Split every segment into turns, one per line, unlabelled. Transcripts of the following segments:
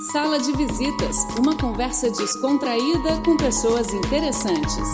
Sala de Visitas, uma conversa descontraída com pessoas interessantes.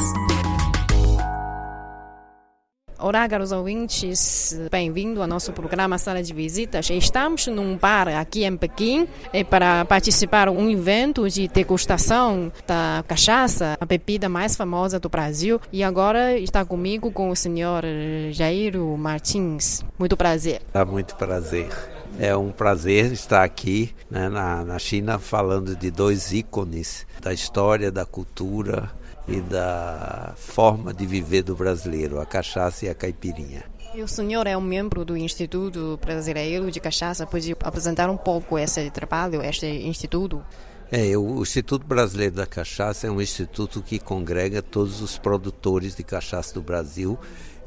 Olá, caros ouvintes, bem-vindo ao nosso programa Sala de Visitas. Estamos num bar aqui em Pequim é para participar de um evento de degustação da cachaça, a bebida mais famosa do Brasil. E agora está comigo com o senhor Jairo Martins. Muito prazer.
Dá muito prazer. É um prazer estar aqui né, na, na China falando de dois ícones da história, da cultura e da forma de viver do brasileiro, a cachaça e a caipirinha.
E o senhor é um membro do Instituto Brasileiro de Cachaça, pode apresentar um pouco esse trabalho, este instituto?
É, o Instituto Brasileiro da Cachaça é um instituto que congrega todos os produtores de cachaça do Brasil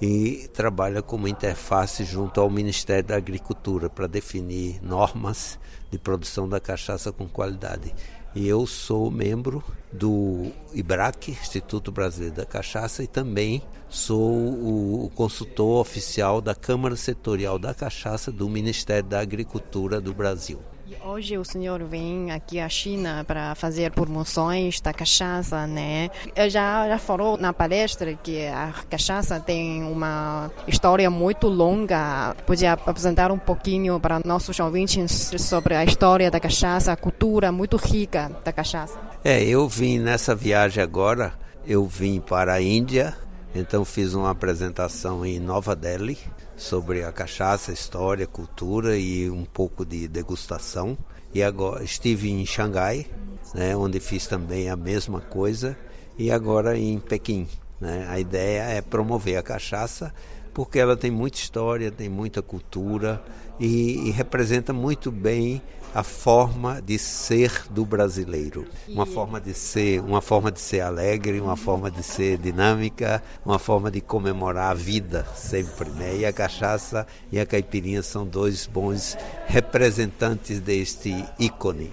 e trabalha como interface junto ao Ministério da Agricultura para definir normas de produção da cachaça com qualidade. E eu sou membro do IBRAC, Instituto Brasileiro da Cachaça, e também sou o consultor oficial da Câmara Setorial da Cachaça do Ministério da Agricultura do Brasil.
Hoje o senhor vem aqui à China para fazer promoções da cachaça, né? Já, já falou na palestra que a cachaça tem uma história muito longa. Podia apresentar um pouquinho para nossos ouvintes sobre a história da cachaça, a cultura muito rica da cachaça?
É, eu vim nessa viagem agora, eu vim para a Índia, então fiz uma apresentação em Nova Delhi sobre a cachaça, história, cultura e um pouco de degustação. E agora estive em Xangai, né, onde fiz também a mesma coisa, e agora em Pequim. Né? A ideia é promover a cachaça porque ela tem muita história, tem muita cultura e, e representa muito bem a forma de ser do brasileiro, uma forma de ser, uma forma de ser alegre, uma forma de ser dinâmica, uma forma de comemorar a vida sempre, né? E a cachaça e a caipirinha são dois bons representantes deste ícone.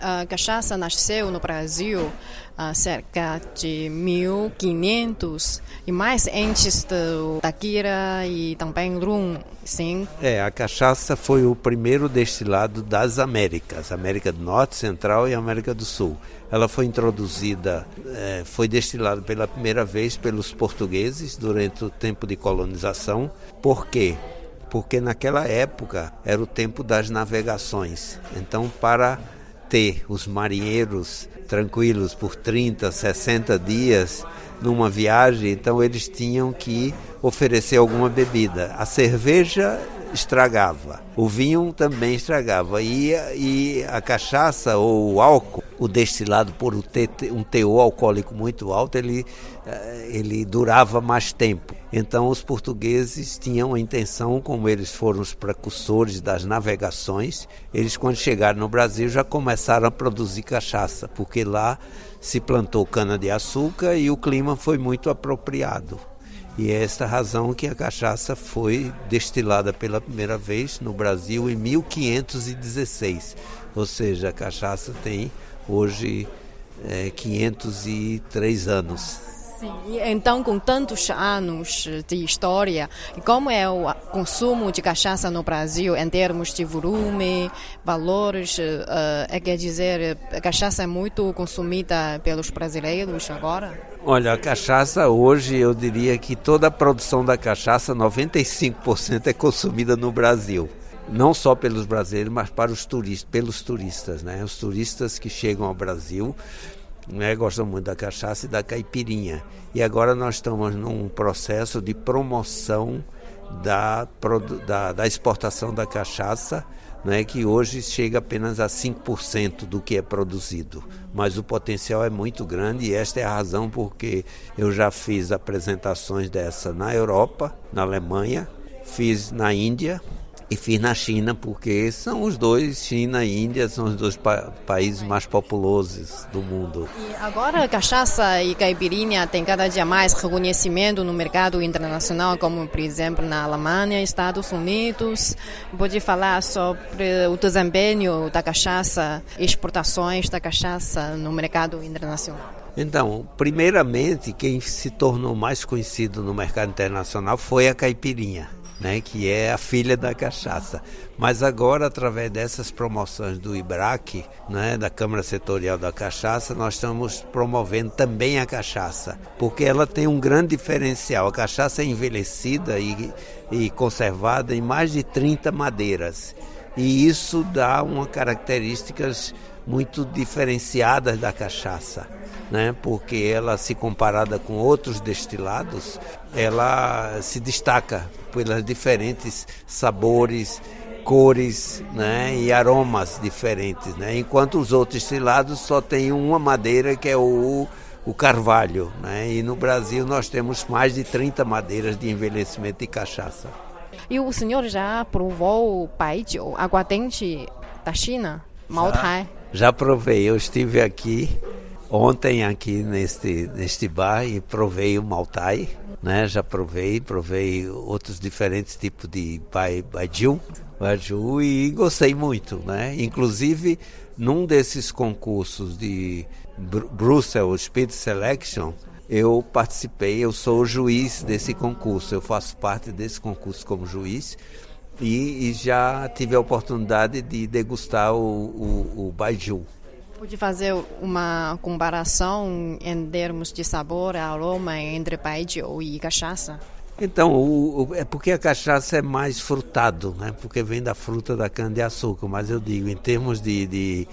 A cachaça nasceu no Brasil há cerca de 1500 e mais antes do Taquira e também rum, sim?
É, a cachaça foi o primeiro destilado das Américas, América do Norte, Central e América do Sul. Ela foi introduzida, é, foi destilada pela primeira vez pelos portugueses durante o tempo de colonização. Por quê? Porque naquela época era o tempo das navegações. Então, para ter os marinheiros tranquilos por 30, 60 dias numa viagem, então eles tinham que oferecer alguma bebida. A cerveja estragava, o vinho também estragava e, e a cachaça ou o álcool, o destilado por um teor alcoólico muito alto, ele, eh, ele durava mais tempo. Então os portugueses tinham a intenção, como eles foram os precursores das navegações, eles quando chegaram no Brasil já começaram a produzir cachaça, porque lá se plantou cana-de-açúcar e o clima foi muito apropriado. E é esta razão que a cachaça foi destilada pela primeira vez no Brasil em 1516. Ou seja, a cachaça tem hoje é, 503 anos.
Sim. Então, com tantos anos de história, como é o consumo de cachaça no Brasil em termos de volume, valores? Uh, quer dizer, a cachaça é muito consumida pelos brasileiros agora?
Olha, a cachaça hoje, eu diria que toda a produção da cachaça, 95% é consumida no Brasil não só pelos brasileiros, mas para os turistas, pelos turistas, né? Os turistas que chegam ao Brasil né, gostam muito da cachaça e da caipirinha. E agora nós estamos num processo de promoção da, da, da exportação da cachaça, né, que hoje chega apenas a 5% do que é produzido. Mas o potencial é muito grande e esta é a razão porque eu já fiz apresentações dessa na Europa, na Alemanha, fiz na Índia, e fiz na China, porque são os dois, China e Índia, são os dois pa países mais populosos do mundo.
E agora a cachaça e caipirinha tem cada dia mais reconhecimento no mercado internacional, como por exemplo na Alemanha, Estados Unidos. Pode falar sobre o desempenho da cachaça, exportações da cachaça no mercado internacional?
Então, primeiramente, quem se tornou mais conhecido no mercado internacional foi a caipirinha né, que é a filha da cachaça. Mas agora, através dessas promoções do IBRAC, né, da Câmara Setorial da Cachaça, nós estamos promovendo também a cachaça, porque ela tem um grande diferencial. A cachaça é envelhecida e, e conservada em mais de 30 madeiras. E isso dá uma características muito diferenciadas da cachaça né? porque ela, se comparada com outros destilados, ela se destaca pelos diferentes sabores, cores né? e aromas diferentes. Né? Enquanto os outros destilados só tem uma madeira que é o, o carvalho. Né? E no Brasil nós temos mais de 30 madeiras de envelhecimento de cachaça.
E o senhor já provou o baijiu, aguardente da China, Maotai?
Já, provei, eu estive aqui ontem aqui neste, neste bar e provei o Maltai, né? Já provei, provei outros diferentes tipos de bai, baijiu, baijiu e gostei muito, né? Inclusive, num desses concursos de Br Brussels Speed Selection, eu participei, eu sou o juiz desse concurso, eu faço parte desse concurso como juiz e, e já tive a oportunidade de degustar o, o, o Baiju.
Pode fazer uma comparação em termos de sabor, aroma entre baijiu e cachaça?
Então, o, o, é porque a cachaça é mais frutado, né? Porque vem da fruta da cana-de-açúcar. Mas eu digo, em termos de, de,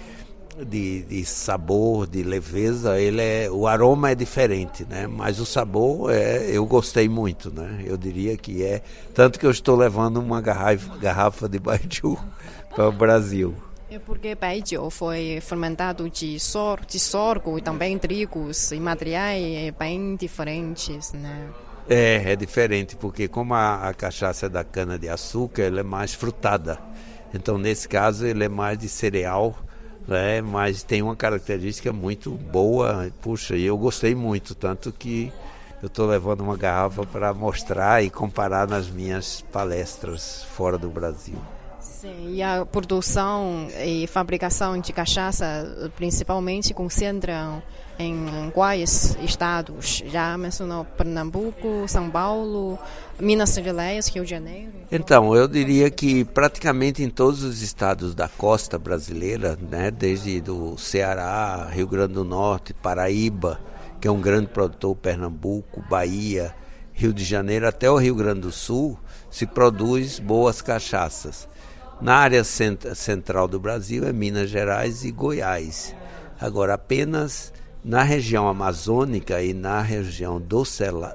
de, de, sabor, de leveza, ele é, o aroma é diferente, né? Mas o sabor, é, eu gostei muito, né? Eu diria que é. Tanto que eu estou levando uma garrafa, garrafa de baijiu para o Brasil.
É porque baijiu foi fermentado de, sor, de sorgo e também trigos e materiais bem diferentes, né?
É, é diferente, porque como a, a cachaça é da cana-de-açúcar, ela é mais frutada. Então, nesse caso, ele é mais de cereal, né? mas tem uma característica muito boa. Puxa, eu gostei muito, tanto que eu estou levando uma garrafa para mostrar e comparar nas minhas palestras fora do Brasil.
Sim, e a produção e fabricação de cachaça principalmente concentram em quais estados? Já mencionou Pernambuco, São Paulo, Minas Gerais, Rio de Janeiro?
Então, eu diria que praticamente em todos os estados da costa brasileira, né, desde do Ceará, Rio Grande do Norte, Paraíba, que é um grande produtor, Pernambuco, Bahia, Rio de Janeiro até o Rio Grande do Sul, se produz boas cachaças. Na área cent central do Brasil é Minas Gerais e Goiás. Agora, apenas na região amazônica e na região do,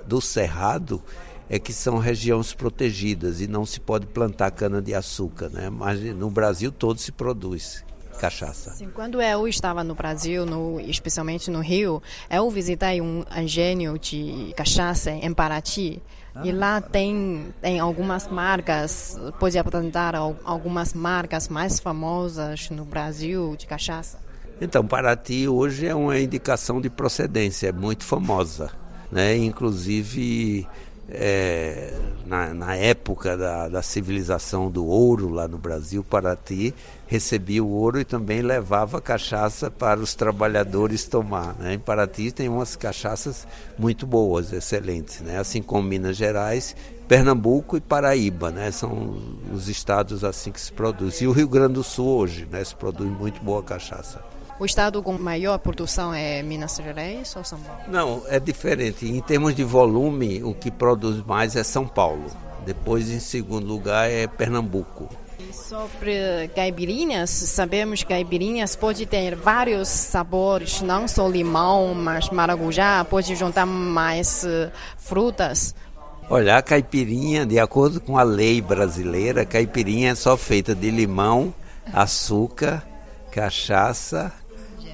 do Cerrado é que são regiões protegidas e não se pode plantar cana-de-açúcar, né? mas no Brasil todo se produz cachaça.
Sim, quando eu estava no Brasil, no, especialmente no Rio, eu visitei um engenho de cachaça em Paraty. Ah. E lá tem, tem algumas marcas, pode apresentar algumas marcas mais famosas no Brasil de cachaça?
Então, Paraty hoje é uma indicação de procedência, é muito famosa. Né? Inclusive, é, na, na, época da, da, civilização do ouro lá no Brasil, Paraty recebia o ouro e também levava cachaça para os trabalhadores tomar. Né? Em Paraty tem umas cachaças muito boas, excelentes, né? assim como Minas Gerais, Pernambuco e Paraíba, né? são os estados assim que se produz. E o Rio Grande do Sul hoje né? se produz muito boa cachaça.
O estado com maior produção é Minas Gerais ou São Paulo?
Não, é diferente. Em termos de volume, o que produz mais é São Paulo. Depois, em segundo lugar, é Pernambuco.
E sobre caipirinhas, sabemos que caipirinhas pode ter vários sabores, não só limão, mas maracujá, pode juntar mais uh, frutas.
Olha, a caipirinha, de acordo com a lei brasileira, a caipirinha é só feita de limão, açúcar, cachaça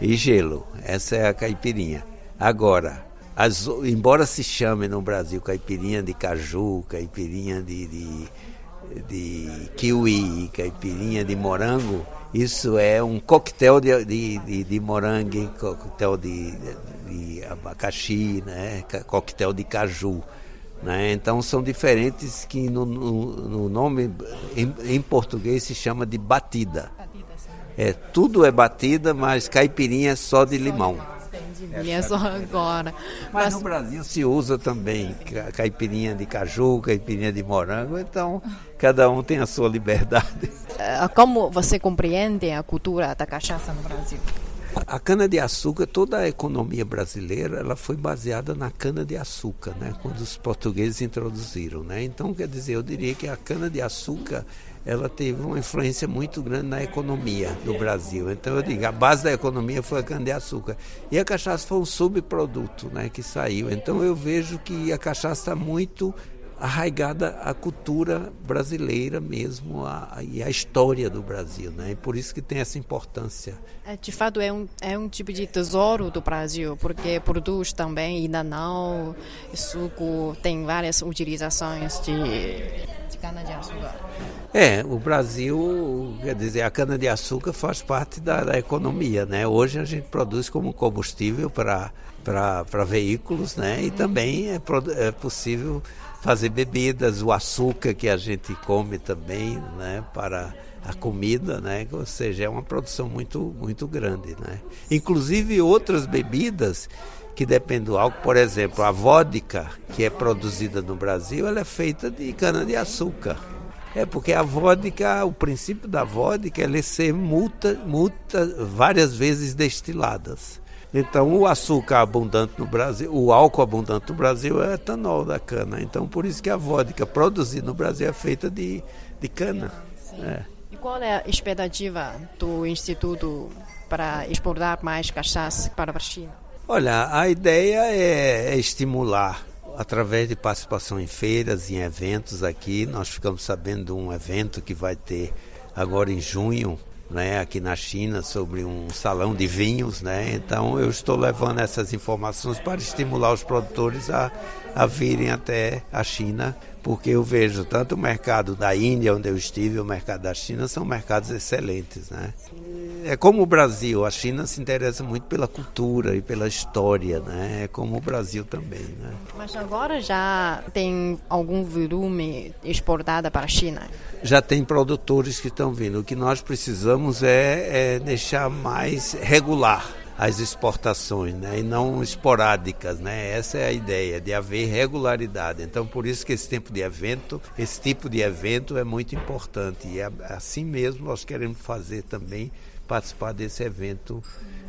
e gelo. Essa é a caipirinha. Agora, as, embora se chame no Brasil caipirinha de caju, caipirinha de, de, de kiwi, caipirinha de morango, isso é um coquetel de, de, de, de morango, coquetel de, de, abacaxi, né? coquetel de caju. Né? Então são diferentes que no, no, no nome em, em português se chama de batida. É, tudo é batida, mas caipirinha é só de limão.
adivinha só agora.
Mas, Mas, no Brasil se usa também caipirinha de caju, caipirinha de morango, então cada um tem a sua liberdade.
Eh, como você compreende a cultura da cachaça no Brasil?
A cana-de-açúcar, toda a economia brasileira, ela foi baseada na cana-de-açúcar, né? Quando os portugueses introduziram, né? Então, quer dizer, eu diria que a cana-de-açúcar ela teve uma influência muito grande na economia do Brasil. Então eu digo, a base da economia foi a cana-de-açúcar. E a cachaça foi um subproduto né, que saiu. Então eu vejo que a cachaça está muito arraigada à cultura brasileira mesmo a, e à história do Brasil, né? E por isso que tem essa importância.
É, de fato é um, é um tipo de tesouro do Brasil, porque produz também inanal, suco, tem várias utilizações de, de cana-de-açúcar.
É, o Brasil, quer dizer, a cana-de-açúcar faz parte da, da, economia, né? Hoje a gente produz como combustível para veículos, né? E também é, é possível fazer bebidas, o açúcar que a gente come também, né? Para a comida, né? Ou seja, é uma produção muito muito grande, né? Inclusive outras bebidas que dependem do álcool, por exemplo, a vodka que é produzida no Brasil, ela é feita de cana de açúcar. É porque a vodka, o princípio da vodka é ser multa, multa várias vezes destiladas. Então, o açúcar abundante no Brasil, o álcool abundante no Brasil é etanol da cana. Então, por isso que a vodka produzida no Brasil é feita de, de cana. É.
E qual é a expectativa do Instituto para exportar mais cachaça para a China?
Olha, a ideia é, é estimular através de participação em feiras, em eventos aqui. Nós ficamos sabendo de um evento que vai ter agora em junho, né, aqui na China, sobre um salão de vinhos. Né? Então eu estou levando essas informações para estimular os produtores a, a virem até a China, porque eu vejo tanto o mercado da Índia, onde eu estive, o mercado da China são mercados excelentes. Né? É como o Brasil, a China se interessa muito pela cultura e pela história, né? É como o Brasil também, né?
Mas agora já tem algum volume exportado para a China?
Já tem produtores que estão vindo. O que nós precisamos é, é deixar mais regular as exportações, né? E não esporádicas, né? Essa é a ideia de haver regularidade. Então, por isso que esse tempo de evento, esse tipo de evento é muito importante e é assim mesmo nós queremos fazer também participar desse evento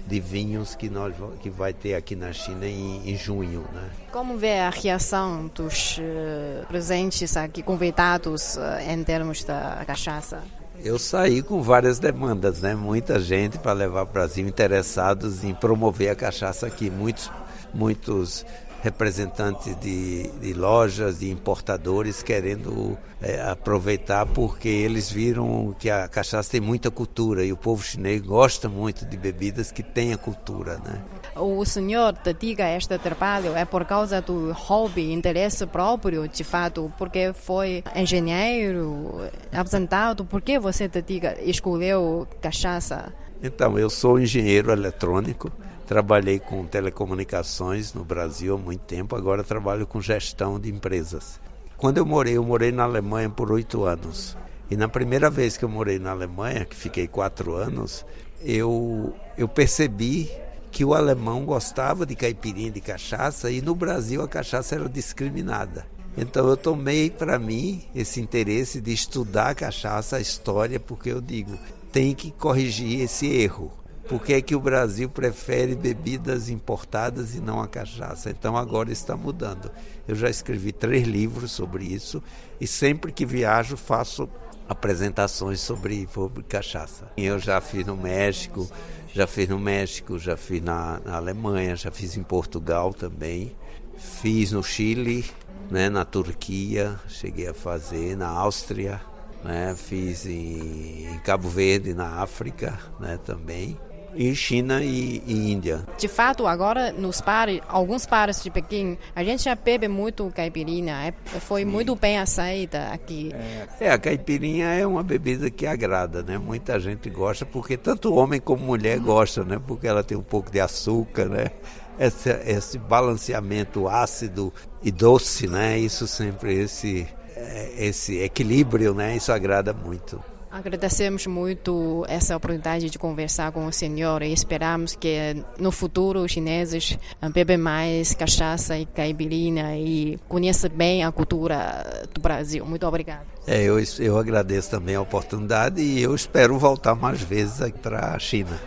de vinhos que nós que vai ter aqui na China em, em junho, né?
Como vê a reação dos uh, presentes aqui convidados uh, em termos da cachaça?
Eu saí com várias demandas, né? Muita gente para levar para o Brasil interessados em promover a cachaça aqui, muitos muitos representantes de, de lojas, de importadores querendo é, aproveitar porque eles viram que a cachaça tem muita cultura e o povo chinês gosta muito de bebidas que tenham cultura, né?
O senhor dedica este trabalho é por causa do hobby, interesse próprio, de fato, porque foi engenheiro, aposentado, por que você dedica, escolheu cachaça?
Então, eu sou engenheiro eletrônico, Trabalhei com telecomunicações no Brasil há muito tempo, agora trabalho com gestão de empresas. Quando eu morei, eu morei na Alemanha por oito anos. E na primeira vez que eu morei na Alemanha, que fiquei quatro anos, eu, eu percebi que o alemão gostava de caipirinha de cachaça e no Brasil a cachaça era discriminada. Então eu tomei para mim esse interesse de estudar a cachaça, a história, porque eu digo, tem que corrigir esse erro por é que o Brasil prefere bebidas importadas e não a cachaça. Então agora está mudando. Eu já escrevi três livros sobre isso e sempre que viajo faço apresentações sobre, sobre cachaça. Eu já fiz no México, já fiz no México, já fiz na, na Alemanha, já fiz em Portugal também, fiz no Chile, né, na Turquia, cheguei a fazer, na Áustria, né, fiz em, em Cabo Verde, na África né, também e China e, e, Índia.
De fato, agora nos pares, alguns pares de Pequim, a gente já bebe muito caipirinha. É, foi Sim. muito bem aceita aqui.
É, a caipirinha é uma bebida que agrada, né? Muita gente gosta porque tanto homem como mulher gosta, né? Porque ela tem um pouco de açúcar, né? Esse, esse balanceamento ácido e doce, né? Isso sempre esse é, esse equilíbrio, né? Isso agrada muito.
Agradecemos muito essa oportunidade de conversar com o senhor e esperamos que no futuro os chineses bebam mais cachaça e caipirinha e conheçam bem a cultura do Brasil. Muito obrigado.
É, eu, eu agradeço também a oportunidade e eu espero voltar mais vezes aqui para a China.